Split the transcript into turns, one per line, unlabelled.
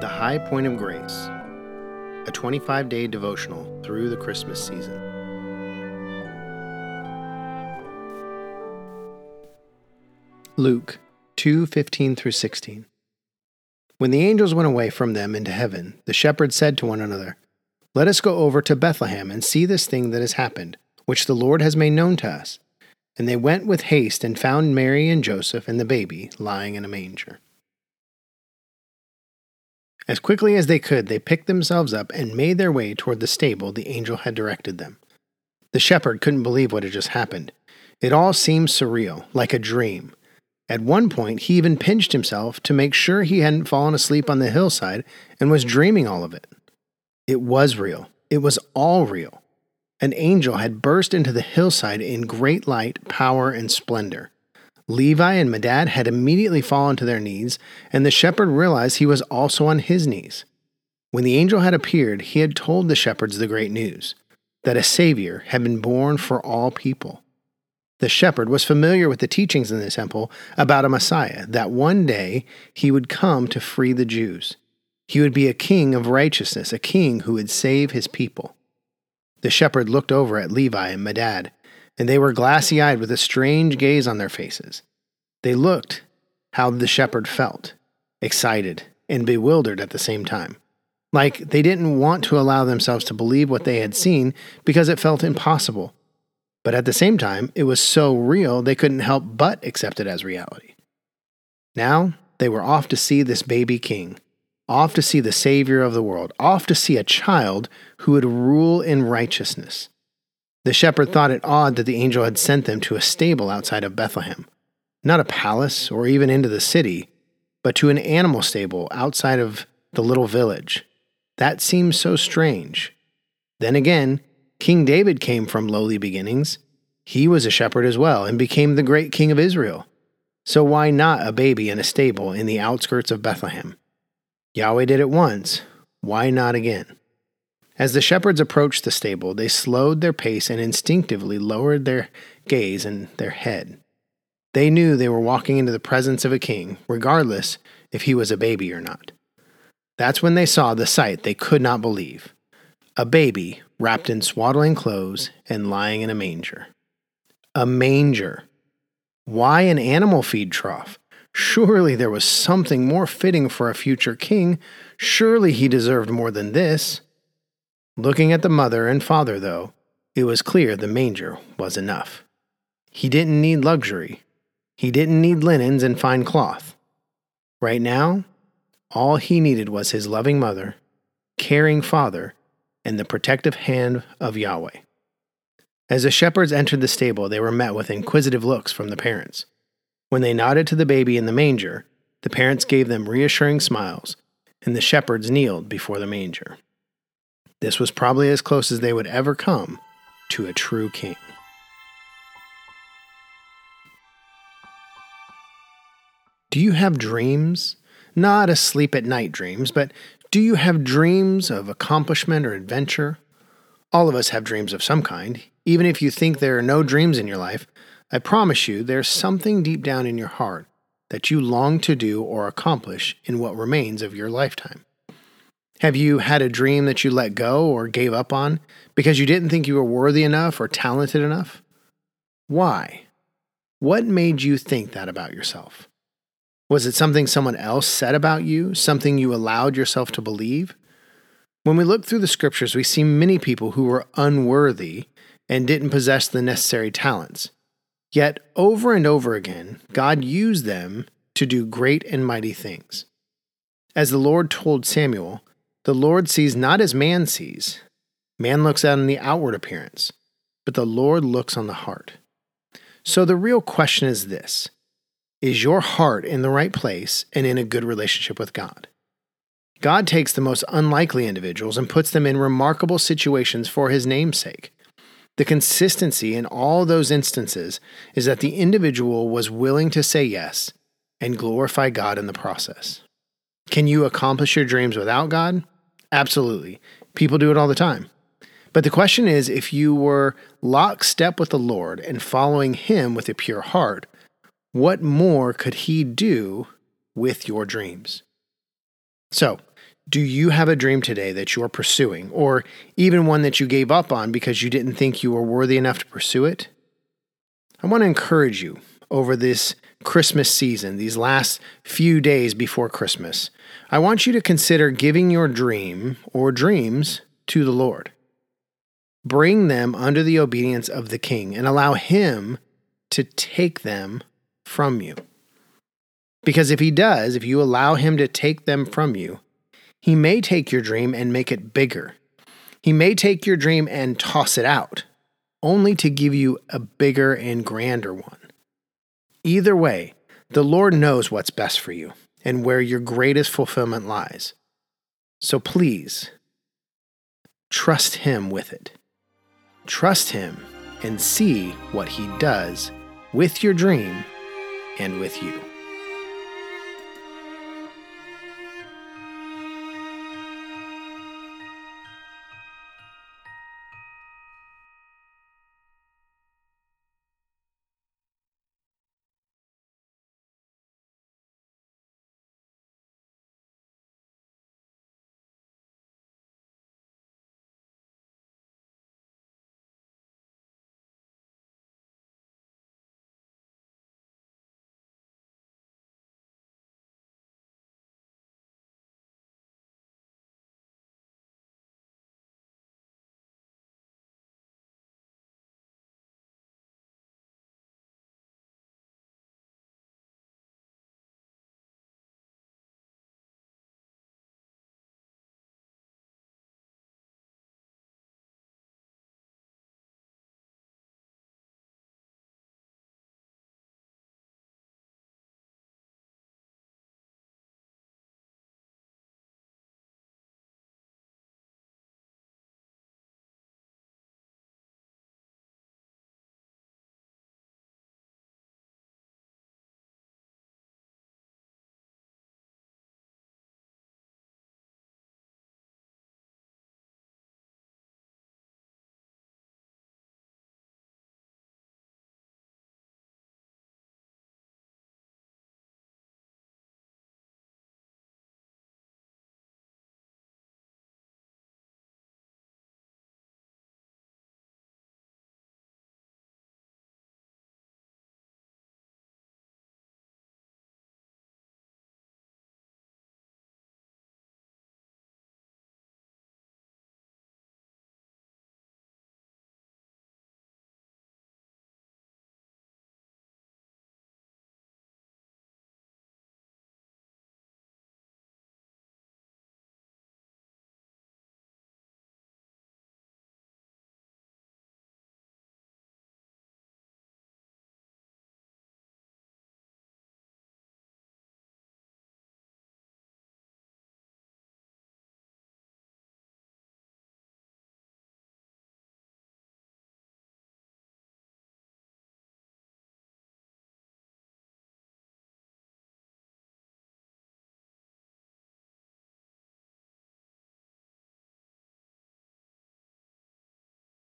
The High Point of Grace, a 25 day devotional through the Christmas season. Luke 2 15 through 16. When the angels went away from them into heaven, the shepherds said to one another, Let us go over to Bethlehem and see this thing that has happened, which the Lord has made known to us. And they went with haste and found Mary and Joseph and the baby lying in a manger. As quickly as they could, they picked themselves up and made their way toward the stable the angel had directed them. The shepherd couldn't believe what had just happened. It all seemed surreal, like a dream. At one point, he even pinched himself to make sure he hadn't fallen asleep on the hillside and was dreaming all of it. It was real. It was all real. An angel had burst into the hillside in great light, power, and splendor. Levi and Medad had immediately fallen to their knees, and the shepherd realized he was also on his knees. When the angel had appeared, he had told the shepherds the great news that a Savior had been born for all people. The shepherd was familiar with the teachings in the temple about a Messiah, that one day he would come to free the Jews. He would be a king of righteousness, a king who would save his people. The shepherd looked over at Levi and Medad and they were glassy eyed with a strange gaze on their faces. They looked how the shepherd felt, excited and bewildered at the same time. Like they didn't want to allow themselves to believe what they had seen because it felt impossible. But at the same time, it was so real they couldn't help but accept it as reality. Now they were off to see this baby king, off to see the Savior of the world, off to see a child who would rule in righteousness. The shepherd thought it odd that the angel had sent them to a stable outside of Bethlehem, not a palace or even into the city, but to an animal stable outside of the little village. That seemed so strange. Then again, King David came from lowly beginnings. He was a shepherd as well and became the great king of Israel. So why not a baby in a stable in the outskirts of Bethlehem? Yahweh did it once. Why not again? As the shepherds approached the stable, they slowed their pace and instinctively lowered their gaze and their head. They knew they were walking into the presence of a king, regardless if he was a baby or not. That's when they saw the sight they could not believe a baby wrapped in swaddling clothes and lying in a manger. A manger. Why an animal feed trough? Surely there was something more fitting for a future king. Surely he deserved more than this. Looking at the mother and father, though, it was clear the manger was enough. He didn't need luxury. He didn't need linens and fine cloth. Right now, all he needed was his loving mother, caring father, and the protective hand of Yahweh. As the shepherds entered the stable, they were met with inquisitive looks from the parents. When they nodded to the baby in the manger, the parents gave them reassuring smiles, and the shepherds kneeled before the manger. This was probably as close as they would ever come to a true king. Do you have dreams? Not asleep at night dreams, but do you have dreams of accomplishment or adventure? All of us have dreams of some kind. Even if you think there are no dreams in your life, I promise you there's something deep down in your heart that you long to do or accomplish in what remains of your lifetime. Have you had a dream that you let go or gave up on because you didn't think you were worthy enough or talented enough? Why? What made you think that about yourself? Was it something someone else said about you, something you allowed yourself to believe? When we look through the scriptures, we see many people who were unworthy and didn't possess the necessary talents. Yet, over and over again, God used them to do great and mighty things. As the Lord told Samuel, the Lord sees not as man sees. Man looks out on the outward appearance, but the Lord looks on the heart. So the real question is this Is your heart in the right place and in a good relationship with God? God takes the most unlikely individuals and puts them in remarkable situations for his name's sake. The consistency in all those instances is that the individual was willing to say yes and glorify God in the process. Can you accomplish your dreams without God? Absolutely. People do it all the time. But the question is if you were lockstep with the Lord and following Him with a pure heart, what more could He do with your dreams? So, do you have a dream today that you are pursuing, or even one that you gave up on because you didn't think you were worthy enough to pursue it? I want to encourage you over this Christmas season, these last few days before Christmas. I want you to consider giving your dream or dreams to the Lord. Bring them under the obedience of the King and allow Him to take them from you. Because if He does, if you allow Him to take them from you, He may take your dream and make it bigger. He may take your dream and toss it out, only to give you a bigger and grander one. Either way, the Lord knows what's best for you and where your greatest fulfillment lies. So please, trust Him with it. Trust Him and see what He does with your dream and with you.